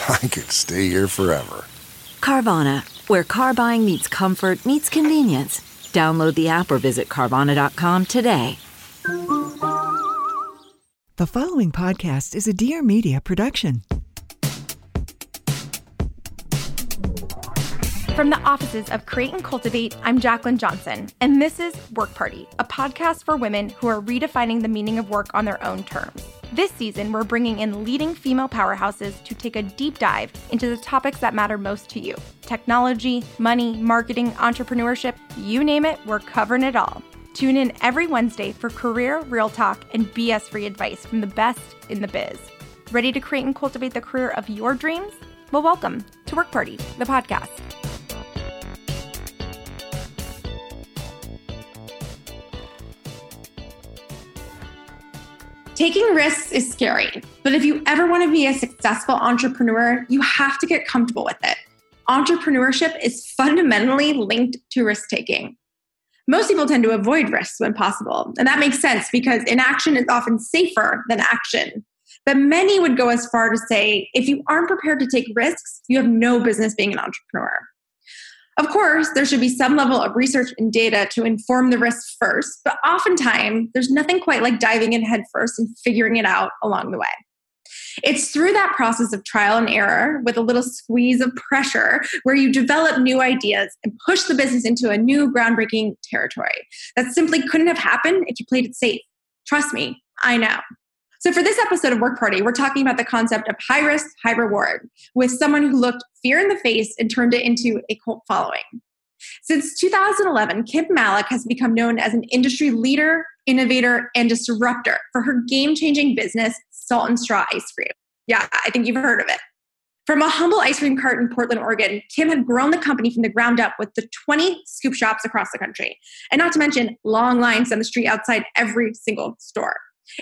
I could stay here forever. Carvana, where car buying meets comfort, meets convenience. Download the app or visit Carvana.com today. The following podcast is a Dear Media production. From the offices of Create and Cultivate, I'm Jacqueline Johnson, and this is Work Party, a podcast for women who are redefining the meaning of work on their own terms. This season, we're bringing in leading female powerhouses to take a deep dive into the topics that matter most to you technology, money, marketing, entrepreneurship you name it, we're covering it all. Tune in every Wednesday for career, real talk, and BS free advice from the best in the biz. Ready to create and cultivate the career of your dreams? Well, welcome to Work Party, the podcast. Taking risks is scary, but if you ever want to be a successful entrepreneur, you have to get comfortable with it. Entrepreneurship is fundamentally linked to risk taking. Most people tend to avoid risks when possible, and that makes sense because inaction is often safer than action. But many would go as far to say if you aren't prepared to take risks, you have no business being an entrepreneur. Of course, there should be some level of research and data to inform the risks first, but oftentimes there's nothing quite like diving in headfirst and figuring it out along the way. It's through that process of trial and error with a little squeeze of pressure where you develop new ideas and push the business into a new groundbreaking territory. That simply couldn't have happened if you played it safe. Trust me, I know. So, for this episode of Work Party, we're talking about the concept of high risk, high reward with someone who looked fear in the face and turned it into a cult following. Since 2011, Kim Malek has become known as an industry leader, innovator, and disruptor for her game changing business, Salt and Straw Ice Cream. Yeah, I think you've heard of it. From a humble ice cream cart in Portland, Oregon, Kim had grown the company from the ground up with the 20 scoop shops across the country, and not to mention long lines on the street outside every single store.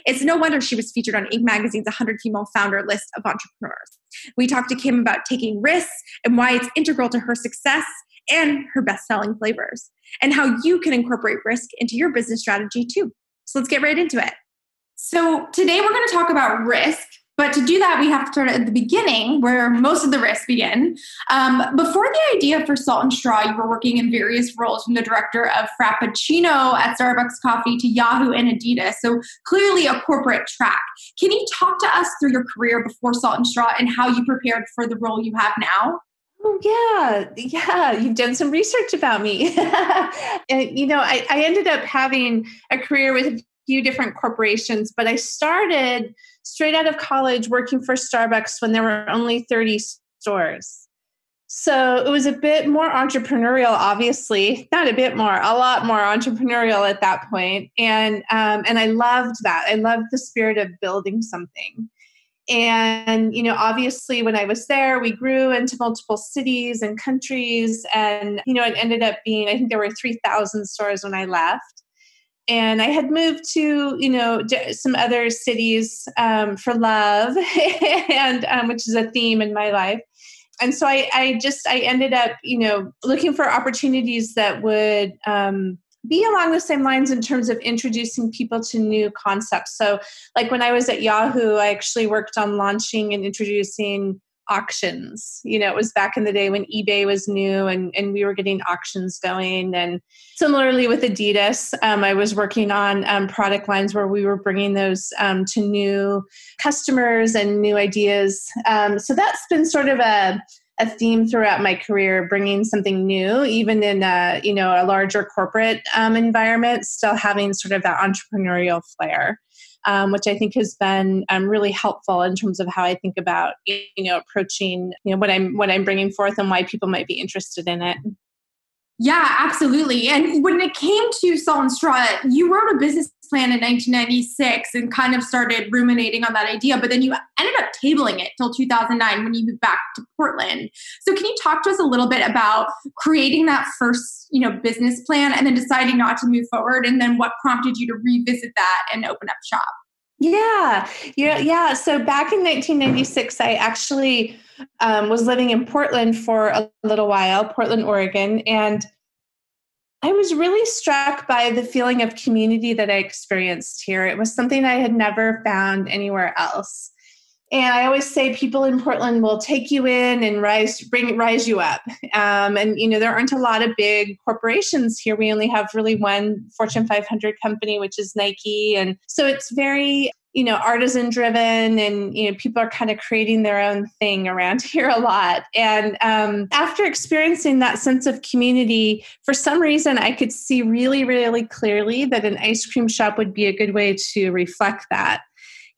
It's no wonder she was featured on Inc. magazine's 100 female founder list of entrepreneurs. We talked to Kim about taking risks and why it's integral to her success and her best selling flavors, and how you can incorporate risk into your business strategy too. So let's get right into it. So, today we're going to talk about risk but to do that, we have to start at the beginning where most of the risks begin. Um, before the idea for Salt and Straw, you were working in various roles from the director of Frappuccino at Starbucks Coffee to Yahoo and Adidas. So clearly a corporate track. Can you talk to us through your career before Salt and Straw and how you prepared for the role you have now? Oh yeah, yeah. You've done some research about me. and, you know, I, I ended up having a career with few different corporations, but I started straight out of college working for Starbucks when there were only 30 stores. So it was a bit more entrepreneurial, obviously, not a bit more, a lot more entrepreneurial at that point. And, um, and I loved that. I loved the spirit of building something. And, you know, obviously when I was there, we grew into multiple cities and countries. And, you know, it ended up being, I think there were 3,000 stores when I left and I had moved to you know some other cities um, for love, and um, which is a theme in my life. And so I, I just I ended up you know looking for opportunities that would um, be along the same lines in terms of introducing people to new concepts. So like when I was at Yahoo, I actually worked on launching and introducing auctions. You know, it was back in the day when eBay was new and, and we were getting auctions going. And similarly with Adidas, um, I was working on um, product lines where we were bringing those um, to new customers and new ideas. Um, so that's been sort of a a theme throughout my career, bringing something new, even in a you know a larger corporate um, environment, still having sort of that entrepreneurial flair, um, which I think has been um, really helpful in terms of how I think about you know approaching you know what I'm what I'm bringing forth and why people might be interested in it. Yeah, absolutely. And when it came to Salt and Straw, you wrote a business plan in 1996 and kind of started ruminating on that idea, but then you ended up tabling it till 2009 when you moved back to Portland. So can you talk to us a little bit about creating that first, you know, business plan and then deciding not to move forward and then what prompted you to revisit that and open up shop? Yeah, yeah, yeah. So back in 1996, I actually um, was living in Portland for a little while, Portland, Oregon, and I was really struck by the feeling of community that I experienced here. It was something I had never found anywhere else. And I always say people in Portland will take you in and rise, bring rise you up. Um, and you know there aren't a lot of big corporations here. We only have really one Fortune 500 company, which is Nike, and so it's very you know artisan driven and you know people are kind of creating their own thing around here a lot and um, after experiencing that sense of community for some reason i could see really really clearly that an ice cream shop would be a good way to reflect that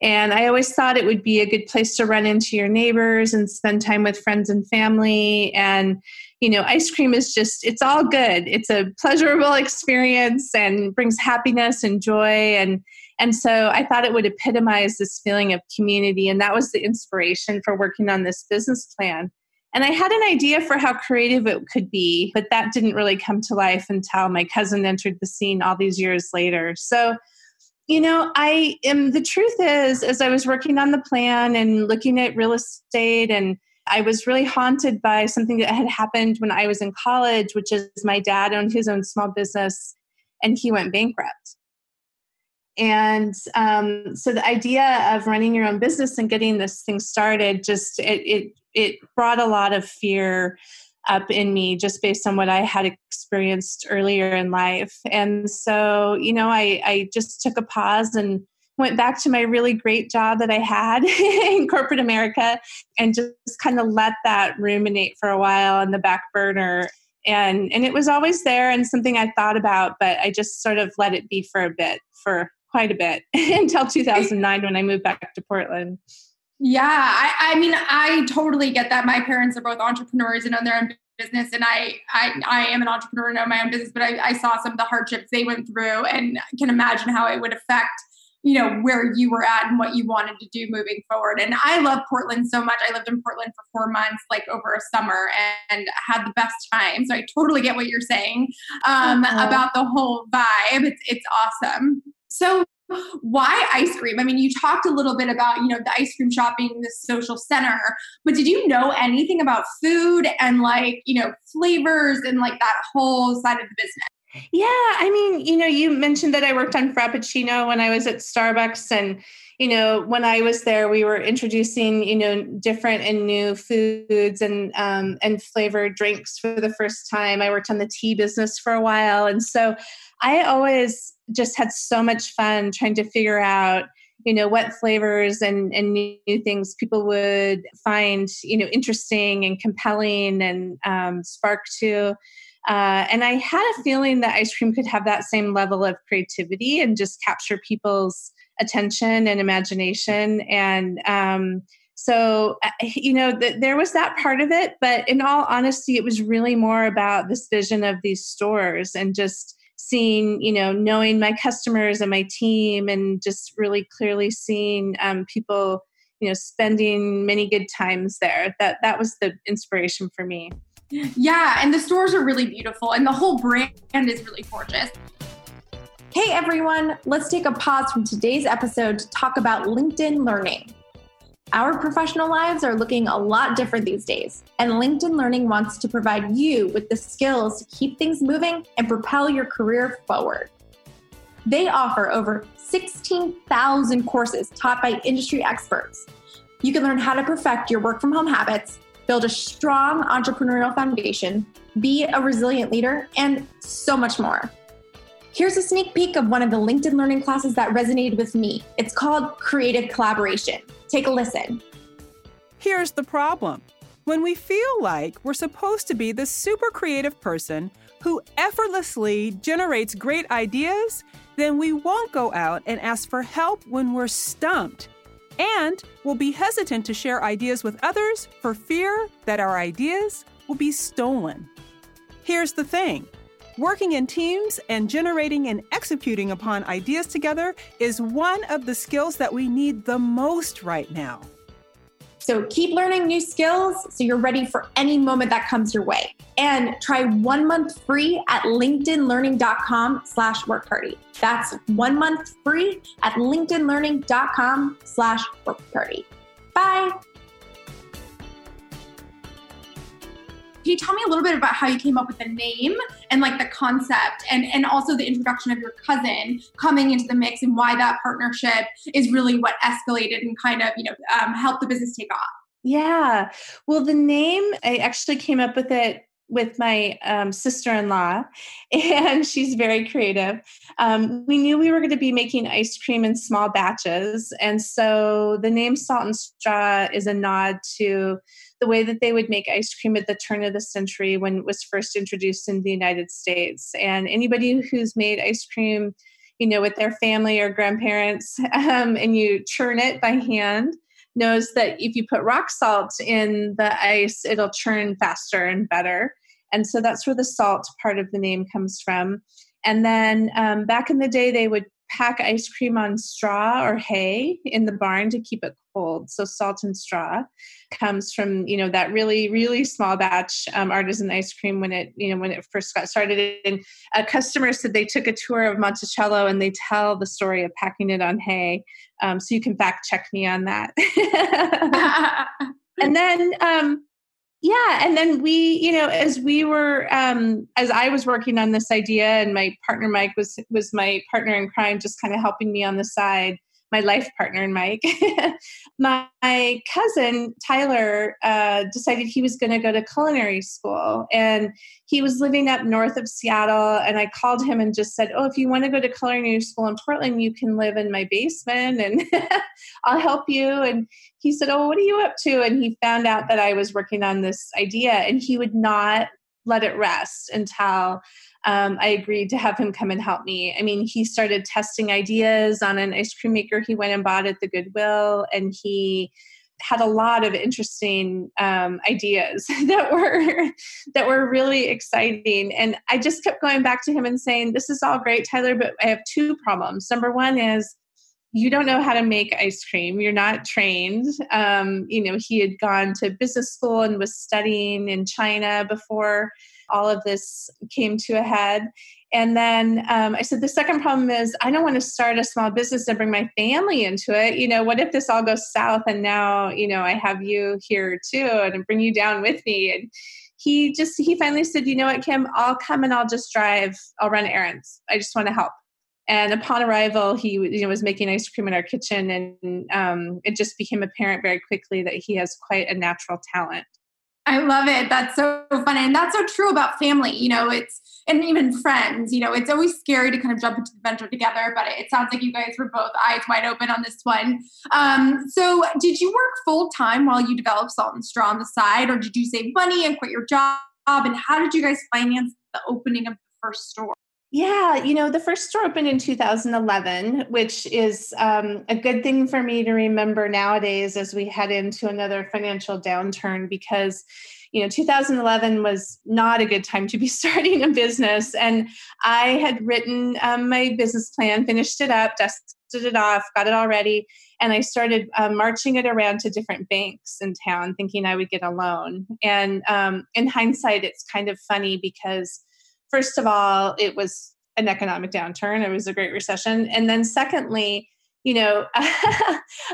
and I always thought it would be a good place to run into your neighbors and spend time with friends and family. And, you know, ice cream is just, it's all good. It's a pleasurable experience and brings happiness and joy. And, and so I thought it would epitomize this feeling of community. And that was the inspiration for working on this business plan. And I had an idea for how creative it could be, but that didn't really come to life until my cousin entered the scene all these years later. So, you know, I am the truth is, as I was working on the plan and looking at real estate, and I was really haunted by something that had happened when I was in college, which is my dad owned his own small business and he went bankrupt. And um, so the idea of running your own business and getting this thing started just it, it it brought a lot of fear up in me just based on what I had experienced earlier in life. And so, you know, I, I just took a pause and went back to my really great job that I had in corporate America and just kind of let that ruminate for a while on the back burner. And and it was always there and something I thought about, but I just sort of let it be for a bit for quite a bit until 2009 when I moved back to Portland. Yeah, I, I, mean, I totally get that. My parents are both entrepreneurs and own their own business, and I, I, I am an entrepreneur and own my own business. But I, I saw some of the hardships they went through, and can imagine how it would affect, you know, where you were at and what you wanted to do moving forward. And I love Portland so much. I lived in Portland for four months, like over a summer, and had the best time. So I totally get what you're saying um, uh-huh. about the whole vibe. It's it's awesome. So why ice cream? I mean, you talked a little bit about, you know, the ice cream shopping, the social center, but did you know anything about food and like, you know, flavors and like that whole side of the business? Yeah, I mean, you know, you mentioned that I worked on Frappuccino when I was at Starbucks and you know, when I was there, we were introducing, you know, different and new foods and um, and flavored drinks for the first time. I worked on the tea business for a while, and so I always just had so much fun trying to figure out you know what flavors and, and new things people would find you know interesting and compelling and um, spark to. Uh, and i had a feeling that ice cream could have that same level of creativity and just capture people's attention and imagination. And um, so uh, you know th- there was that part of it but in all honesty it was really more about this vision of these stores and just seeing you know knowing my customers and my team and just really clearly seeing um, people you know spending many good times there. That that was the inspiration for me. Yeah and the stores are really beautiful and the whole brand is really gorgeous. Hey everyone. Let's take a pause from today's episode to talk about linkedin learning our professional lives are looking a lot different these days, and LinkedIn Learning wants to provide you with the skills to keep things moving and propel your career forward. They offer over 16,000 courses taught by industry experts. You can learn how to perfect your work from home habits, build a strong entrepreneurial foundation, be a resilient leader, and so much more. Here's a sneak peek of one of the LinkedIn Learning classes that resonated with me. It's called Creative Collaboration. Take a listen. Here's the problem When we feel like we're supposed to be the super creative person who effortlessly generates great ideas, then we won't go out and ask for help when we're stumped. And we'll be hesitant to share ideas with others for fear that our ideas will be stolen. Here's the thing working in teams and generating and executing upon ideas together is one of the skills that we need the most right now. So keep learning new skills so you're ready for any moment that comes your way. And try one month free at linkedinlearning.com slash workparty. That's one month free at linkedinlearning.com slash workparty. Bye. Can you tell me a little bit about how you came up with the name and like the concept and, and also the introduction of your cousin coming into the mix and why that partnership is really what escalated and kind of, you know, um, helped the business take off? Yeah. Well, the name, I actually came up with it with my um, sister-in-law and she's very creative um, we knew we were going to be making ice cream in small batches and so the name salt and straw is a nod to the way that they would make ice cream at the turn of the century when it was first introduced in the united states and anybody who's made ice cream you know with their family or grandparents um, and you churn it by hand knows that if you put rock salt in the ice, it'll churn faster and better. And so that's where the salt part of the name comes from. And then um, back in the day, they would pack ice cream on straw or hay in the barn to keep it cold. So salt and straw comes from you know that really really small batch um, artisan ice cream when it you know when it first got started. And a customer said they took a tour of Monticello and they tell the story of packing it on hay. Um, so you can fact check me on that. and then um, yeah and then we you know as we were um as i was working on this idea and my partner mike was was my partner in crime just kind of helping me on the side my life partner and Mike. my cousin Tyler uh, decided he was going to go to culinary school, and he was living up north of Seattle. And I called him and just said, "Oh, if you want to go to culinary school in Portland, you can live in my basement, and I'll help you." And he said, "Oh, what are you up to?" And he found out that I was working on this idea, and he would not let it rest until um, I agreed to have him come and help me. I mean, he started testing ideas on an ice cream maker he went and bought at the Goodwill, and he had a lot of interesting um, ideas that were that were really exciting. And I just kept going back to him and saying, "This is all great, Tyler, but I have two problems. Number one is." you don't know how to make ice cream you're not trained um, you know he had gone to business school and was studying in china before all of this came to a head. And then um, I said, the second problem is I don't want to start a small business and bring my family into it. You know, what if this all goes south and now, you know, I have you here too and bring you down with me? And he just, he finally said, you know what, Kim, I'll come and I'll just drive, I'll run errands. I just want to help. And upon arrival, he you know, was making ice cream in our kitchen, and um, it just became apparent very quickly that he has quite a natural talent. I love it. That's so fun. And that's so true about family. You know, it's, and even friends, you know, it's always scary to kind of jump into the venture together, but it sounds like you guys were both eyes wide open on this one. Um, so did you work full time while you developed Salt and Straw on the side, or did you save money and quit your job? And how did you guys finance the opening of the first store? Yeah, you know, the first store opened in 2011, which is um, a good thing for me to remember nowadays as we head into another financial downturn because, you know, 2011 was not a good time to be starting a business. And I had written um, my business plan, finished it up, dusted it off, got it all ready. And I started um, marching it around to different banks in town, thinking I would get a loan. And um, in hindsight, it's kind of funny because first of all, it was an economic downturn. It was a great recession. And then secondly, you know,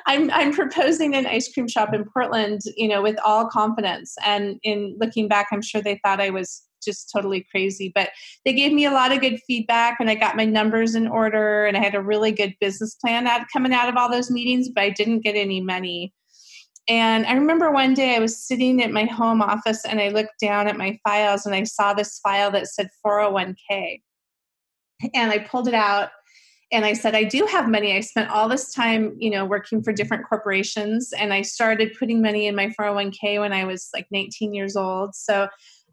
I'm I'm proposing an ice cream shop in Portland, you know, with all confidence. And in looking back, I'm sure they thought I was just totally crazy. But they gave me a lot of good feedback and I got my numbers in order and I had a really good business plan out coming out of all those meetings, but I didn't get any money. And I remember one day I was sitting at my home office and I looked down at my files and I saw this file that said 401k. And I pulled it out and I said, I do have money. I spent all this time, you know, working for different corporations, and I started putting money in my 401k when I was like 19 years old. So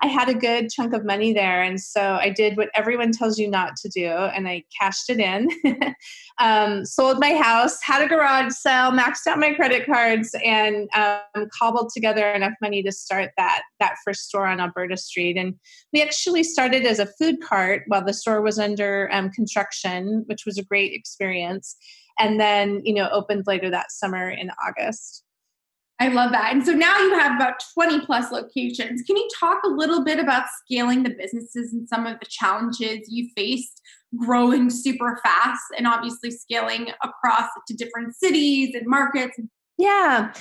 I had a good chunk of money there. And so I did what everyone tells you not to do, and I cashed it in, um, sold my house, had a garage sale, maxed out my credit cards, and um, cobbled together enough money to start that, that first store on Alberta Street. And we actually started as a food cart while the store was under um, construction, which was a great experience. And then, you know, opened later that summer in August. I love that. And so now you have about 20 plus locations. Can you talk a little bit about scaling the businesses and some of the challenges you faced growing super fast and obviously scaling across to different cities and markets? Yeah.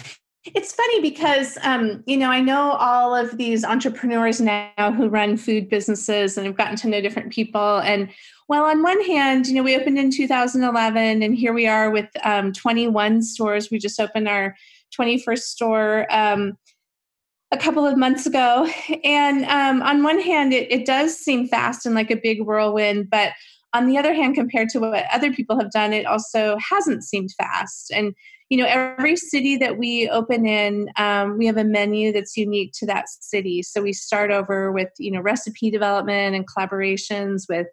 It's funny because, um, you know, I know all of these entrepreneurs now who run food businesses and I've gotten to know different people. And well, on one hand, you know, we opened in 2011 and here we are with um, 21 stores. We just opened our 21st store um, a couple of months ago. And um, on one hand, it, it does seem fast and like a big whirlwind, but on the other hand, compared to what other people have done, it also hasn't seemed fast. And you know, every city that we open in, um, we have a menu that's unique to that city. So we start over with you know recipe development and collaborations with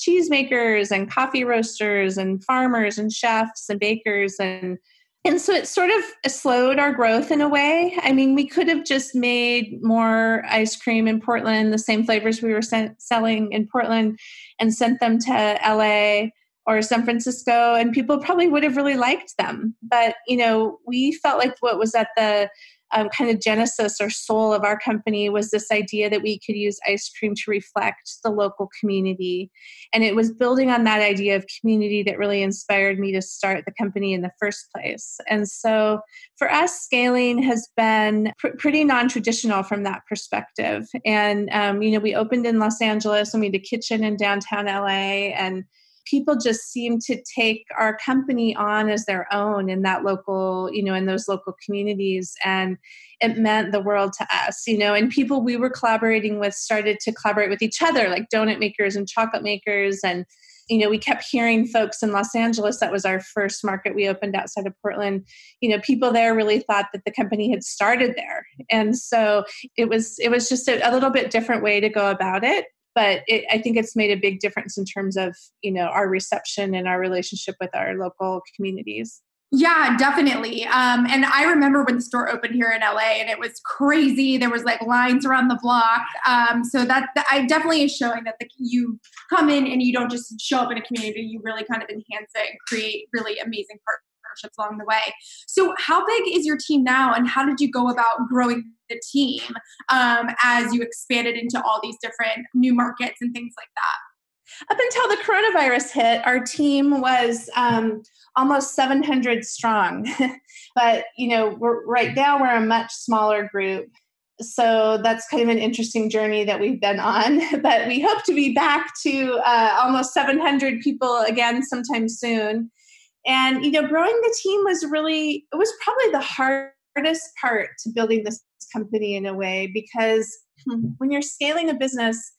cheesemakers and coffee roasters and farmers and chefs and bakers and and so it sort of slowed our growth in a way. I mean, we could have just made more ice cream in Portland, the same flavors we were selling in Portland, and sent them to LA or San Francisco, and people probably would have really liked them. But, you know, we felt like what was at the um, kind of genesis or soul of our company was this idea that we could use ice cream to reflect the local community. And it was building on that idea of community that really inspired me to start the company in the first place. And so for us, scaling has been pr- pretty non traditional from that perspective. And, um, you know, we opened in Los Angeles and we had a kitchen in downtown LA and people just seem to take our company on as their own in that local, you know, in those local communities. And it meant the world to us, you know, and people we were collaborating with started to collaborate with each other, like donut makers and chocolate makers. And, you know, we kept hearing folks in Los Angeles, that was our first market we opened outside of Portland. You know, people there really thought that the company had started there. And so it was it was just a, a little bit different way to go about it but it, I think it's made a big difference in terms of you know our reception and our relationship with our local communities. Yeah, definitely. Um, and I remember when the store opened here in LA, and it was crazy. There was like lines around the block. Um, so that, that, I definitely is showing that the, you come in and you don't just show up in a community. You really kind of enhance it and create really amazing partnerships along the way. So, how big is your team now, and how did you go about growing the team um, as you expanded into all these different new markets and things like that? Up until the coronavirus hit, our team was um, almost 700 strong. but, you know, right now we're a much smaller group. So that's kind of an interesting journey that we've been on. But we hope to be back to uh, almost 700 people again sometime soon. And, you know, growing the team was really, it was probably the hardest part to building this company in a way because hmm, when you're scaling a business,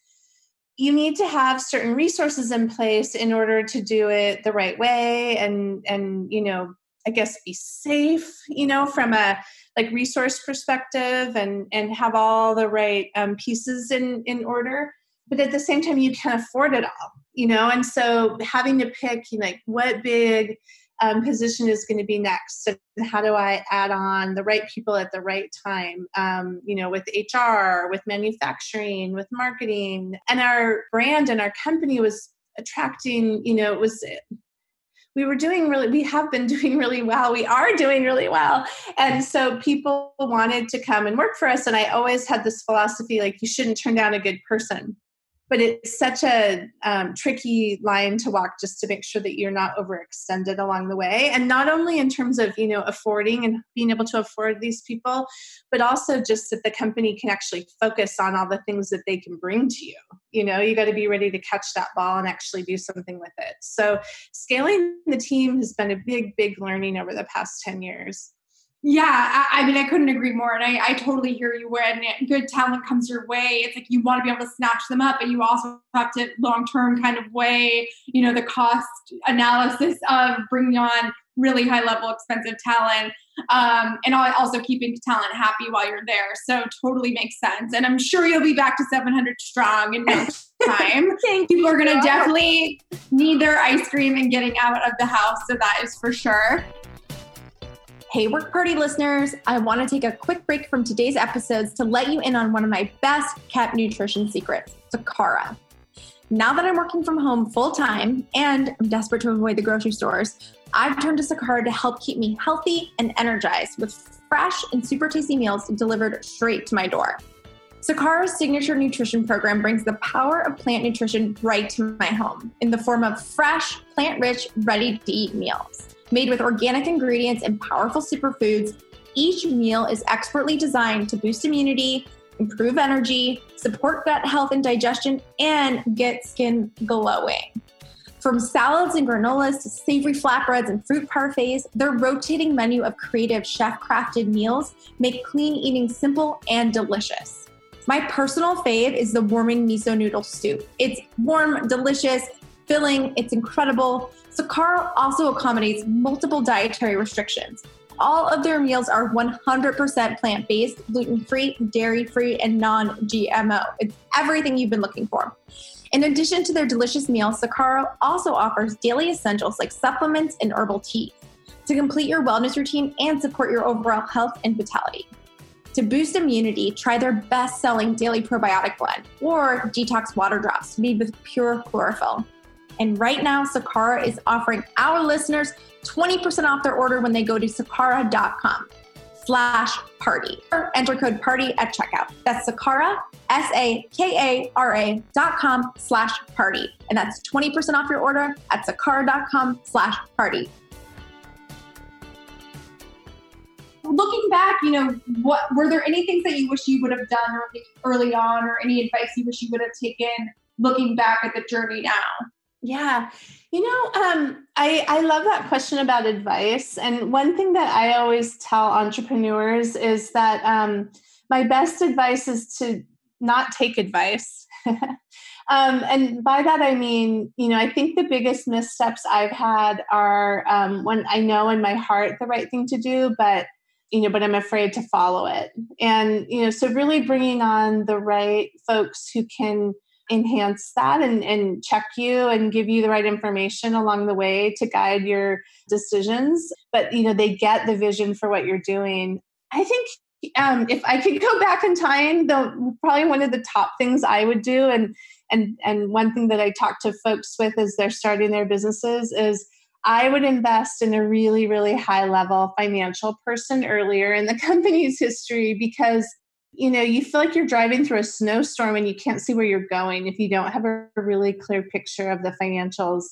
you need to have certain resources in place in order to do it the right way and and you know i guess be safe you know from a like resource perspective and and have all the right um, pieces in in order but at the same time you can't afford it all you know? And so having to pick you know, like what big um, position is going to be next and how do i add on the right people at the right time um, you know with hr with manufacturing with marketing. And our brand and our company was attracting you know it was we were doing really we have been doing really well we are doing really well. And so people wanted to come and work for us and i always had this philosophy like you shouldn't turn down a good person but it's such a um, tricky line to walk just to make sure that you're not overextended along the way. And not only in terms of you know affording and being able to afford these people but also just that the company can actually focus on all the things that they can bring to you. You know you got to be ready to catch that ball and actually do something with it. So scaling the team has been a big big learning over the past 10 years Yeah, I, I, mean, I couldn't agree more. And I, I totally hear you when good talent comes your way. It's like you want to be able to snatch them up, but you also have to long term kind of weigh, you know, the cost analysis of bringing on really high level, expensive talent. Um, and also keeping talent happy while you're there. So totally makes sense. And I'm sure you'll be back to 700 strong in no time. People are going to definitely need their ice cream and getting out of the house. So that is for sure. Hey, Work Party listeners, I want to take a quick break from today's episodes to let you in on one of my best kept nutrition secrets, Sakara. Now that I'm working from home full time and I'm desperate to avoid the grocery stores, I've turned to Sakara to help keep me healthy and energized with fresh and super tasty meals delivered straight to my door. Sakara's signature nutrition program brings the power of plant nutrition right to my home in the form of fresh, plant rich, ready to eat meals. Made with organic ingredients and powerful superfoods, each meal is expertly designed to boost immunity, improve energy, support gut health and digestion, and get skin glowing. From salads and granolas to savory flatbreads and fruit parfaits, their rotating menu of creative chef crafted meals make clean eating simple and delicious. My personal fave is the warming miso noodle soup. It's warm, delicious, filling, it's incredible. Sakara also accommodates multiple dietary restrictions. All of their meals are 100% plant based, gluten free, dairy free, and non GMO. It's everything you've been looking for. In addition to their delicious meals, Sakara also offers daily essentials like supplements and herbal teas to complete your wellness routine and support your overall health and vitality. To boost immunity, try their best selling daily probiotic blend or detox water drops made with pure chlorophyll. And right now, Sakara is offering our listeners 20% off their order when they go to sakara.com slash party or enter code party at checkout. That's Sakara, S-A-K-A-R-A dot com slash party. And that's 20% off your order at sakara.com slash party. Looking back, you know, what were there any things that you wish you would have done early on or any advice you wish you would have taken looking back at the journey now? Yeah. You know, um, I, I love that question about advice. And one thing that I always tell entrepreneurs is that um, my best advice is to not take advice. um, and by that, I mean, you know, I think the biggest missteps I've had are um, when I know in my heart the right thing to do, but you know, but I'm afraid to follow it. And, you know, so really bringing on the right folks who can enhance that and, and check you and give you the right information along the way to guide your decisions. But you know they get the vision for what you're doing. I think um, if i could go back in time the probably one of the top things i would do and and and one thing that i talk to folks with as they're starting their businesses is I would invest in a really, really high level financial person earlier in the company's history because you know, you feel like you're driving through a snowstorm and you can't see where you're going if you don't have a really clear picture of the financials.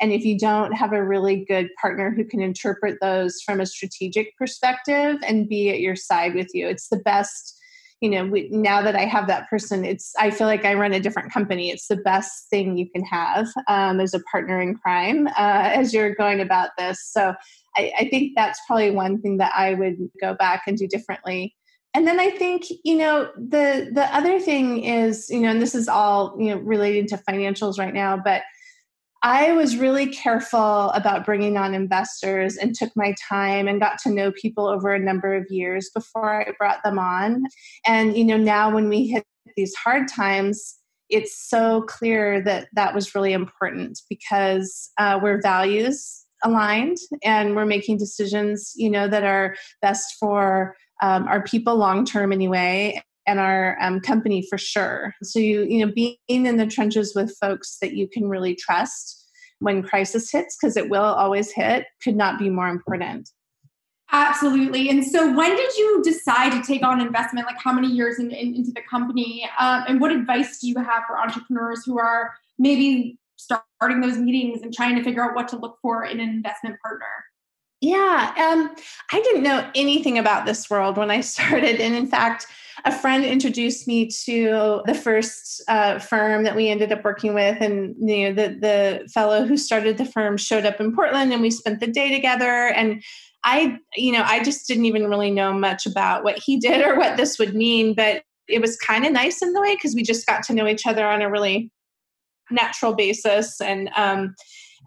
And if you don't have a really good partner who can interpret those from a strategic perspective and be at your side with you. It's the best you know we, now that i have that person it's i feel like i run a different company. It's the best thing you can have um, as a partner in crime uh, as you're going about this. So I, I think that's probably one thing that i would go back and do differently and then I think you know the the other thing is you know and this is all you know related to financials right now, but I was really careful about bringing on investors and took my time and got to know people over a number of years before I brought them on. And you know now when we hit these hard times, it's so clear that that was really important because uh, we're values aligned and we're making decisions you know that are best for um, our people long term anyway and our um, company for sure so you you know being in the trenches with folks that you can really trust when crisis hits because it will always hit could not be more important Absolutely. And so, when did you decide to take on investment? Like, how many years in, in, into the company? Um, and what advice do you have for entrepreneurs who are maybe starting those meetings and trying to figure out what to look for in an investment partner? Yeah, um, I didn't know anything about this world when I started. And in fact, a friend introduced me to the first uh, firm that we ended up working with. And you know, the, the fellow who started the firm showed up in Portland and we spent the day together. And I, you know, I just didn't even really know much about what he did or what this would mean, but it was kind of nice in the way because we just got to know each other on a really natural basis. And um,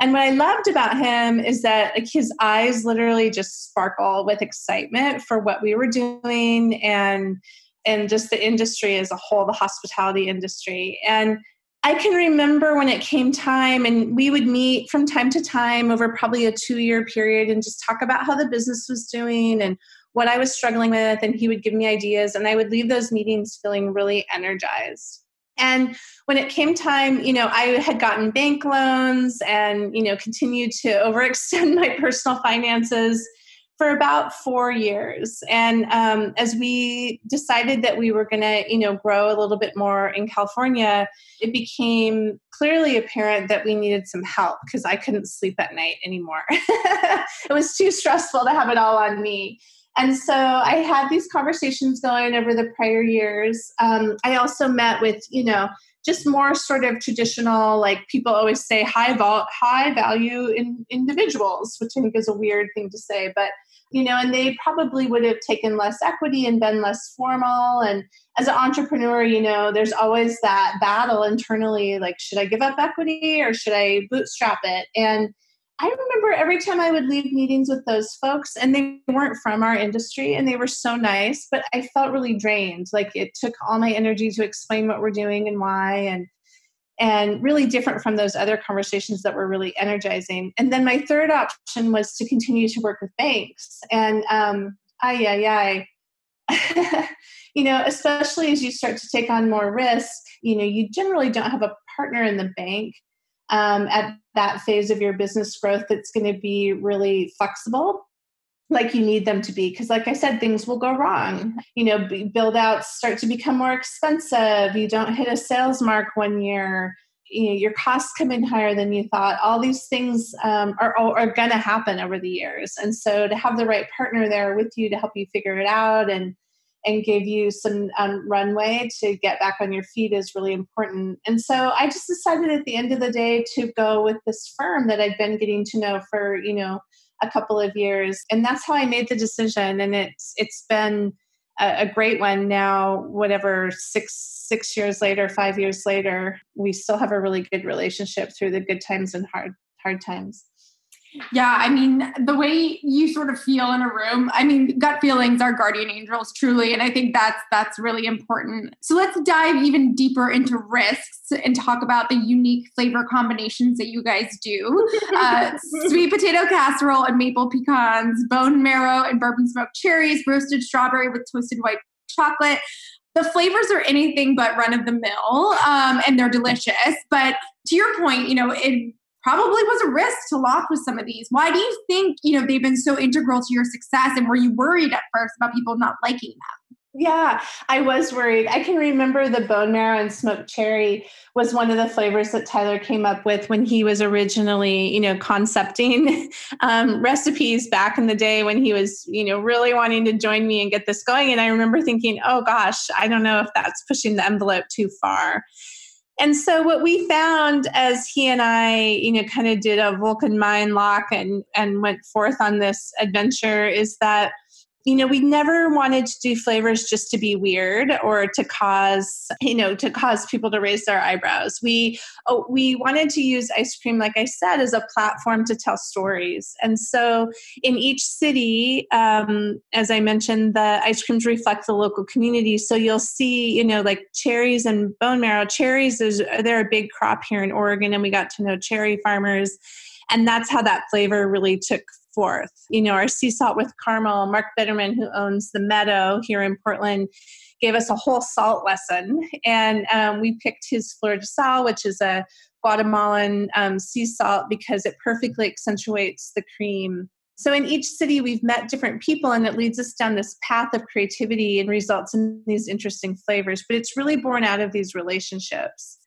and what I loved about him is that like his eyes literally just sparkle with excitement for what we were doing and and just the industry as a whole, the hospitality industry. And I can remember when it came time, and we would meet from time to time over probably a two year period and just talk about how the business was doing and what I was struggling with. And he would give me ideas, and I would leave those meetings feeling really energized. And when it came time, you know, I had gotten bank loans and, you know, continued to overextend my personal finances for about four years. And um, as we decided that we were going to, you know, grow a little bit more in California, it became clearly apparent that we needed some help because I couldn't sleep at night anymore. it was too stressful to have it all on me. And so I had these conversations going over the prior years. Um, I also met with, you know, just more sort of traditional, like people always say, high vol- high value in individuals, which I think is a weird thing to say, but you know, and they probably would have taken less equity and been less formal. And as an entrepreneur, you know, there's always that battle internally, like, should I give up equity or should I bootstrap it? And I remember every time I would leave meetings with those folks, and they weren't from our industry and they were so nice, but I felt really drained. Like it took all my energy to explain what we're doing and why, and and really different from those other conversations that were really energizing. And then my third option was to continue to work with banks. And um, ay, ay, ay. you know, especially as you start to take on more risk, you know, you generally don't have a partner in the bank um, at that phase of your business growth that's going to be really flexible like you need them to be. Because like i said things will go wrong. You know build outs start to become more expensive. You don't hit a sales mark one year you know, your costs come in higher than you thought. All these things um, are, are going to happen over the years. And so to have the right partner there with you to help you figure it out and and give you some um, runway to get back on your feet is really important. And so I just decided at the end of the day to go with this firm that I'd been getting to know for, you know, a couple of years. And that's how I made the decision. And it's it's been a, a great one now, whatever six six years later, five years later, we still have a really good relationship through the good times and hard hard times. Yeah, I mean, the way you sort of feel in a room, I mean, gut feelings are guardian angels truly, and I think that's that's really important. So let's dive even deeper into risks and talk about the unique flavor combinations that you guys do. Uh, sweet potato casserole and maple pecans, bone marrow and bourbon smoked cherries, roasted strawberry with toasted white chocolate. The flavors are anything but run of the mill, um, and they're delicious. But to your point, you know, it probably was a risk to lock with some of these. Why do you think, you know, they've been so integral to your success and were you worried at first about people not liking them? Yeah, I was worried. I can remember the bone marrow and smoked cherry was one of the flavors that Tyler came up with when he was originally, you know, concepting um, recipes back in the day when he was, you know, really wanting to join me and get this going. And I remember thinking, oh gosh, I don't know if that's pushing the envelope too far. And so what we found as he and I, you know, kind of did a Vulcan mind lock and and went forth on this adventure is that you know, we never wanted to do flavors just to be weird or to cause, you know, to cause people to raise their eyebrows. We oh, we wanted to use ice cream, like I said, as a platform to tell stories. And so, in each city, um, as I mentioned, the ice creams reflect the local community. So you'll see, you know, like cherries and bone marrow. Cherries is they're a big crop here in Oregon, and we got to know cherry farmers and that's how that flavor really took forth. You know, our sea salt with caramel, Mark Bitterman, who owns the Meadow here in Portland, gave us a whole salt lesson. And um, we picked his Flor de Sal, which is a Guatemalan um, sea salt, because it perfectly accentuates the cream. So, in each city, we've met different people, and it leads us down this path of creativity and results in these interesting flavors. But it's really born out of these relationships.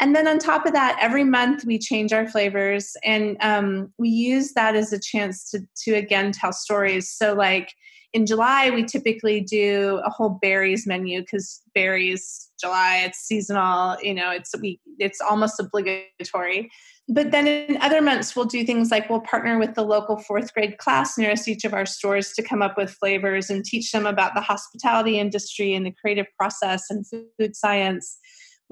And then on top of that, every month we change our flavors and um, we use that as a chance to, to again tell stories. So, like in July, we typically do a whole berries menu because berries, July, it's seasonal, you know, it's, we, it's almost obligatory. But then in other months, we'll do things like we'll partner with the local fourth grade class nearest each of our stores to come up with flavors and teach them about the hospitality industry and the creative process and food science.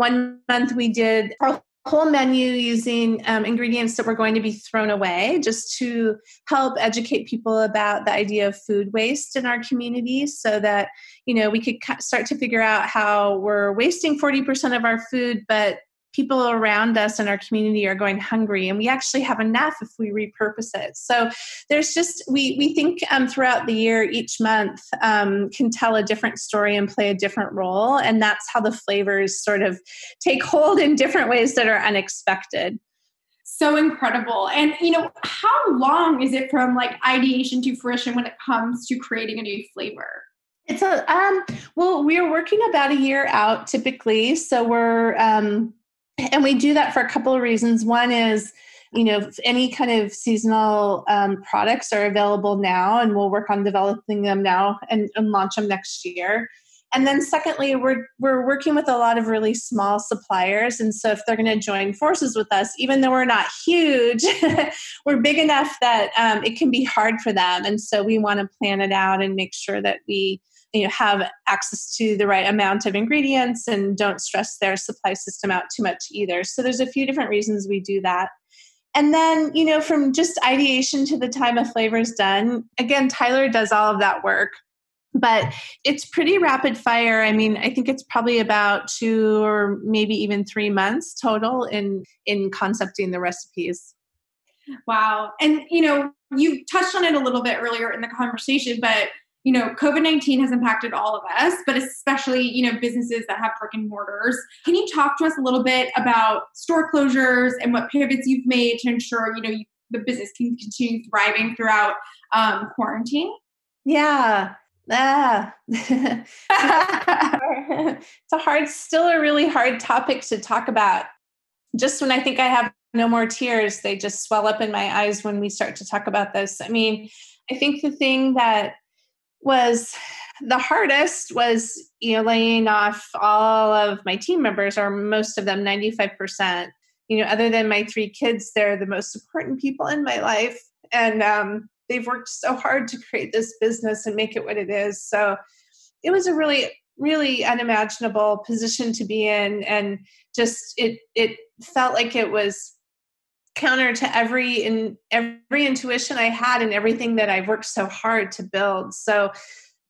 One month we did a whole menu using um, ingredients that were going to be thrown away just to help educate people about the idea of food waste in our community so that you know we could start to figure out how we're wasting 40% of our food but people around us in our community are going hungry and we actually have enough if we repurpose it. So there's just we we think um, throughout the year each month um, can tell a different story and play a different role and that's how the flavors sort of take hold in different ways that are unexpected. So incredible. And you know how long is it from like ideation to fruition when it comes to creating a new flavor? It's a um well we're working about a year out typically so we're um and we do that for a couple of reasons. One is, you know, any kind of seasonal um, products are available now, and we'll work on developing them now and, and launch them next year. And then secondly, we're we're working with a lot of really small suppliers, and so if they're going to join forces with us, even though we're not huge, we're big enough that um, it can be hard for them. And so we want to plan it out and make sure that we you know have access to the right amount of ingredients and don't stress their supply system out too much either. So there's a few different reasons we do that. And then you know from just ideation to the time a flavor is done again tyler does all of that work but it's pretty rapid fire. I mean i think it's probably about two or maybe even three months total in in concepting the recipes. Wow. And you know you touched on it a little bit earlier in the conversation but you know, COVID 19 has impacted all of us, but especially, you know, businesses that have brick and mortars. Can you talk to us a little bit about store closures and what pivots you've made to ensure, you know, you, the business can continue thriving throughout um, quarantine? Yeah. Ah. it's a hard, still a really hard topic to talk about. Just when I think I have no more tears, they just swell up in my eyes when we start to talk about this. I mean, I think the thing that was the hardest was you know laying off all of my team members or most of them 95% you know other than my three kids they're the most important people in my life. And um, they've worked so hard to create this business and make it what it is. So it was a really really unimaginable position to be in. And just it it felt like it was counter to every in every intuition I had and everything that I've worked so hard to build. So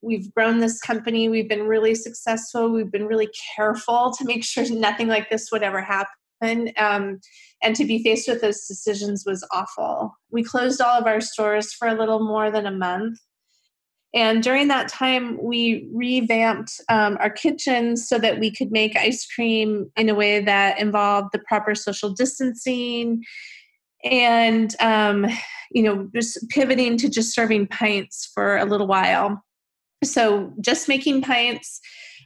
we've grown this company. We've been really successful. We've been really careful to make sure nothing like this would ever happen. Um, and to be faced with those decisions was awful. We closed all of our stores for a little more than a month. And during that time, we revamped um, our kitchen so that we could make ice cream in a way that involved the proper social distancing and, um, you know, just pivoting to just serving pints for a little while. So just making pints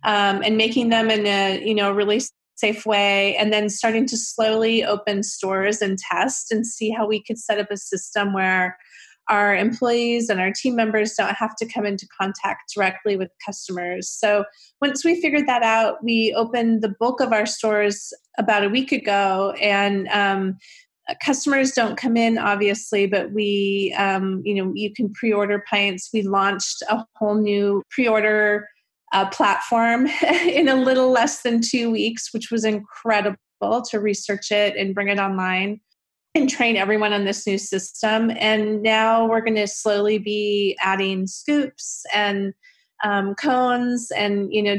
um, and making them in a, you know, really safe way and then starting to slowly open stores and test and see how we could set up a system where our employees and our team members don't have to come into contact directly with customers. So once we figured that out, we opened the bulk of our stores about a week ago, and um, customers don't come in obviously, but we, um, you know, you can pre-order pints. We launched a whole new pre-order uh, platform in a little less than two weeks, which was incredible to research it and bring it online and train everyone on this new system. And now we're going to slowly be adding scoops and um, cones and you know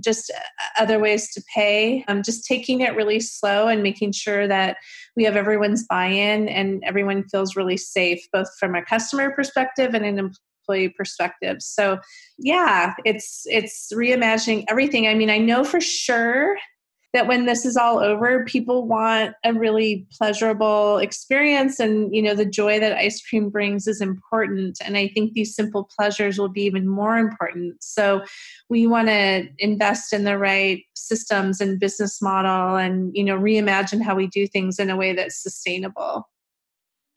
just other ways to pay. Um, just taking it really slow and making sure that we have everyone's buy-in and everyone feels really safe, both from a customer perspective and an employee perspective. So yeah, it's it's reimagining everything. I mean, I know for sure that when this is all over, people want a really pleasurable experience. And, you know, the joy that ice cream brings is important. And I think these simple pleasures will be even more important. So we want to invest in the right systems and business model and, you know, reimagine how we do things in a way that's sustainable.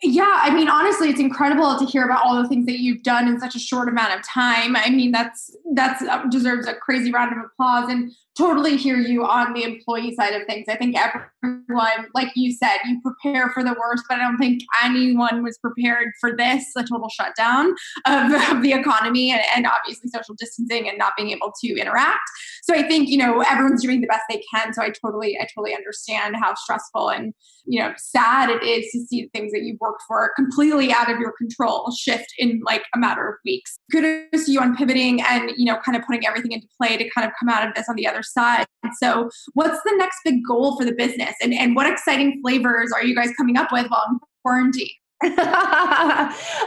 Yeah, I mean, honestly, it's incredible to hear about all the things that you've done in such a short amount of time. I mean, that's that's uh, deserves a crazy round of applause. And totally hear you on the employee side of things. I think everyone, like you said, you prepare for the worst, but I don't think anyone was prepared for this a total shutdown of, of the economy and, and, obviously social distancing and not being able to interact. So I think, you know, everyone's doing the best they can. So I totally, I totally understand how stressful and, you know, sad it is to see things that you've worked for completely out of your control shift in like a matter of weeks. Kudos to see you on pivoting and, you know, kind of putting everything into play to kind of come out of this on the other side. So, what's the next big goal for the business, and and what exciting flavors are you guys coming up with while in quarantine?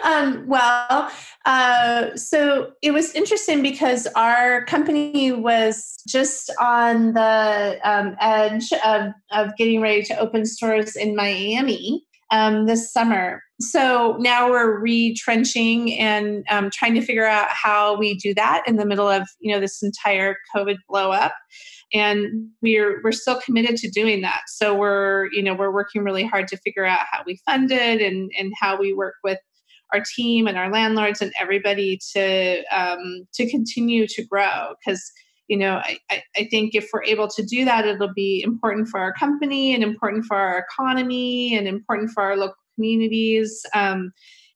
um, well, uh, so it was interesting because our company was just on the um, edge of, of getting ready to open stores in Miami um, this summer. So now we're retrenching and um, trying to figure out how we do that in the middle of you know this entire COVID blow up. And we're we're still committed to doing that. So we're you know we're working really hard to figure out how we fund it and and how we work with our team and our landlords and everybody to um, to continue to grow because you know I, I think if we're able to do that it'll be important for our company and important for our economy and important for our local communities. Um,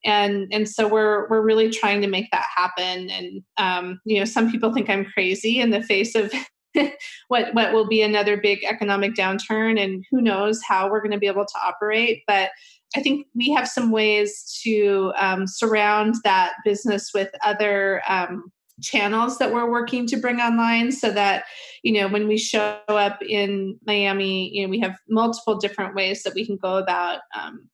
and and so we're we're really trying to make that happen. And um, you know some people think i'm crazy in the face of what what will be another big economic downturn and who knows how we're going to be able to operate. But i think we have some ways to um, surround that business with other um, channels that we're working to bring online so that you know when we show up in miami you know we have multiple different ways that we can go about um,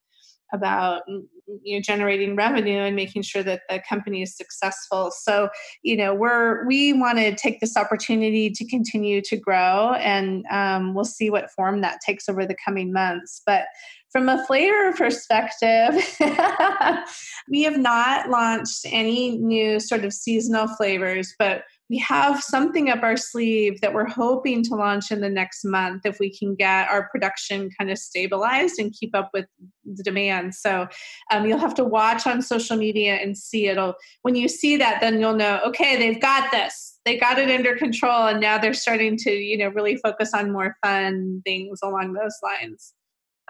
about mm, you know generating revenue and making sure that the company is successful. So you know we're we want to take this opportunity to continue to grow and um, we'll see what form that takes over the coming months. But from a flavor perspective, we have not launched any new sort of seasonal flavors, but we have something up our sleeve that we're hoping to launch in the next month if we can get our production kind of stabilized and keep up with the demand. So um, you'll have to watch on social media and see it'll. When you see that, then you'll know okay, they've got this. They got it under control, and now they're starting to you know really focus on more fun things along those lines.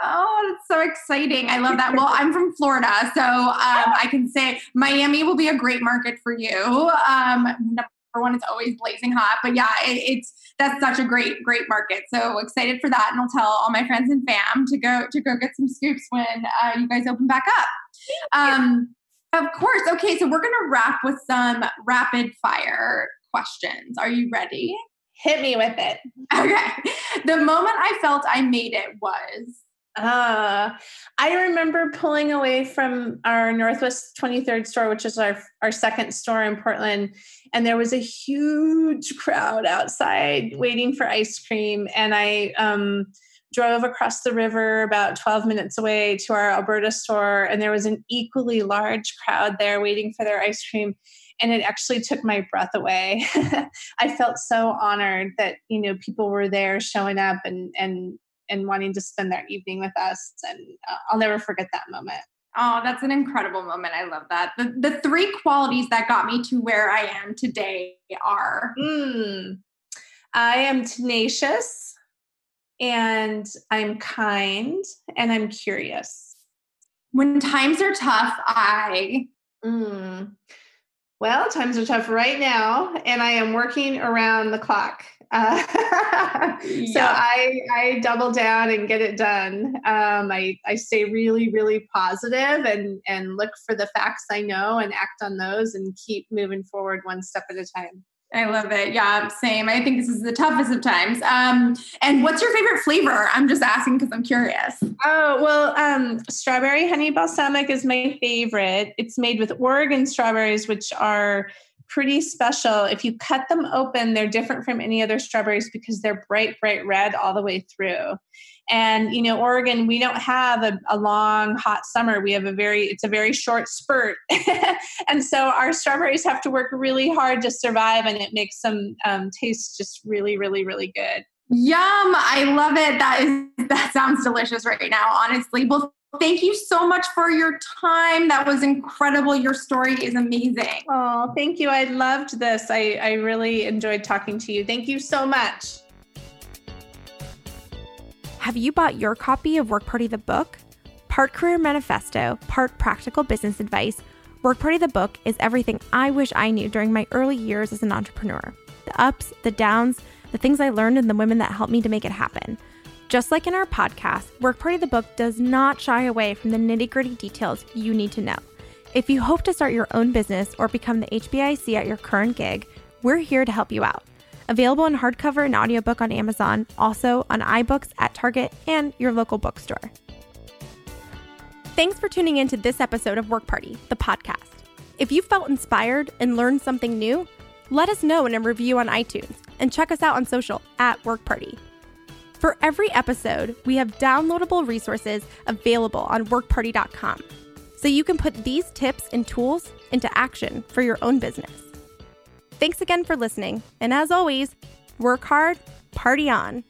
Oh, that's so exciting. I love that. Well, I'm from Florida, so um, I can say Miami will be a great market for you. Um, number one, it's always blazing hot, but yeah, it, it's that's such a great, great market. So excited for that, and I'll tell all my friends and fam to go to go get some scoops when uh, you guys open back up. Um, of course. Okay, so we're gonna wrap with some rapid fire questions. Are you ready? Hit me with it. Okay. The moment I felt I made it was uh, I remember pulling away from our Northwest 23rd store, which is our, our second store in Portland, and there was a huge crowd outside waiting for ice cream. And I um, drove across the river about 12 minutes away to our Alberta store, and there was an equally large crowd there waiting for their ice cream and it actually took my breath away. I felt so honored that you know people were there showing up and and and wanting to spend their evening with us. And uh, I'll never forget that moment. Oh, that's an incredible moment. I love that. The, the three qualities that got me to where I am today are mm, I am tenacious and I'm kind and I'm curious. When times are tough, I. Mm, well, times are tough right now, and I am working around the clock. Uh, yeah. So I, I double down and get it done. Um, I, I stay really, really positive and, and look for the facts I know and act on those and keep moving forward one step at a time. I love it. Yeah, same. I think this is the toughest of times. Um, and what's your favorite flavor? I'm just asking because I'm curious. Oh, well, um, strawberry honey balsamic is my favorite. It's made with Oregon strawberries, which are pretty special. If you cut them open, they're different from any other strawberries because they're bright, bright red all the way through. And you know, Oregon, we don't have a, a long hot summer. We have a very it's a very short spurt, and so our strawberries have to work really hard to survive, and it makes them um, taste just really, really, really good. Yum! I love it. That is that sounds delicious right now. Honestly, well, thank you so much for your time. That was incredible. Your story is amazing. Oh, thank you. I loved this. I I really enjoyed talking to you. Thank you so much. Have you bought your copy of Work Party the book? Part career manifesto, part practical business advice, Work Party the book is everything I wish I knew during my early years as an entrepreneur. The ups, the downs, the things I learned, and the women that helped me to make it happen. Just like in our podcast, Work Party the book does not shy away from the nitty gritty details you need to know. If you hope to start your own business or become the HBIC at your current gig, we're here to help you out. Available in hardcover and audiobook on Amazon, also on iBooks at Target and your local bookstore. Thanks for tuning in to this episode of Work Party, the podcast. If you felt inspired and learned something new, let us know in a review on iTunes and check us out on social at Work Party. For every episode, we have downloadable resources available on workparty.com so you can put these tips and tools into action for your own business. Thanks again for listening. And as always, work hard, party on.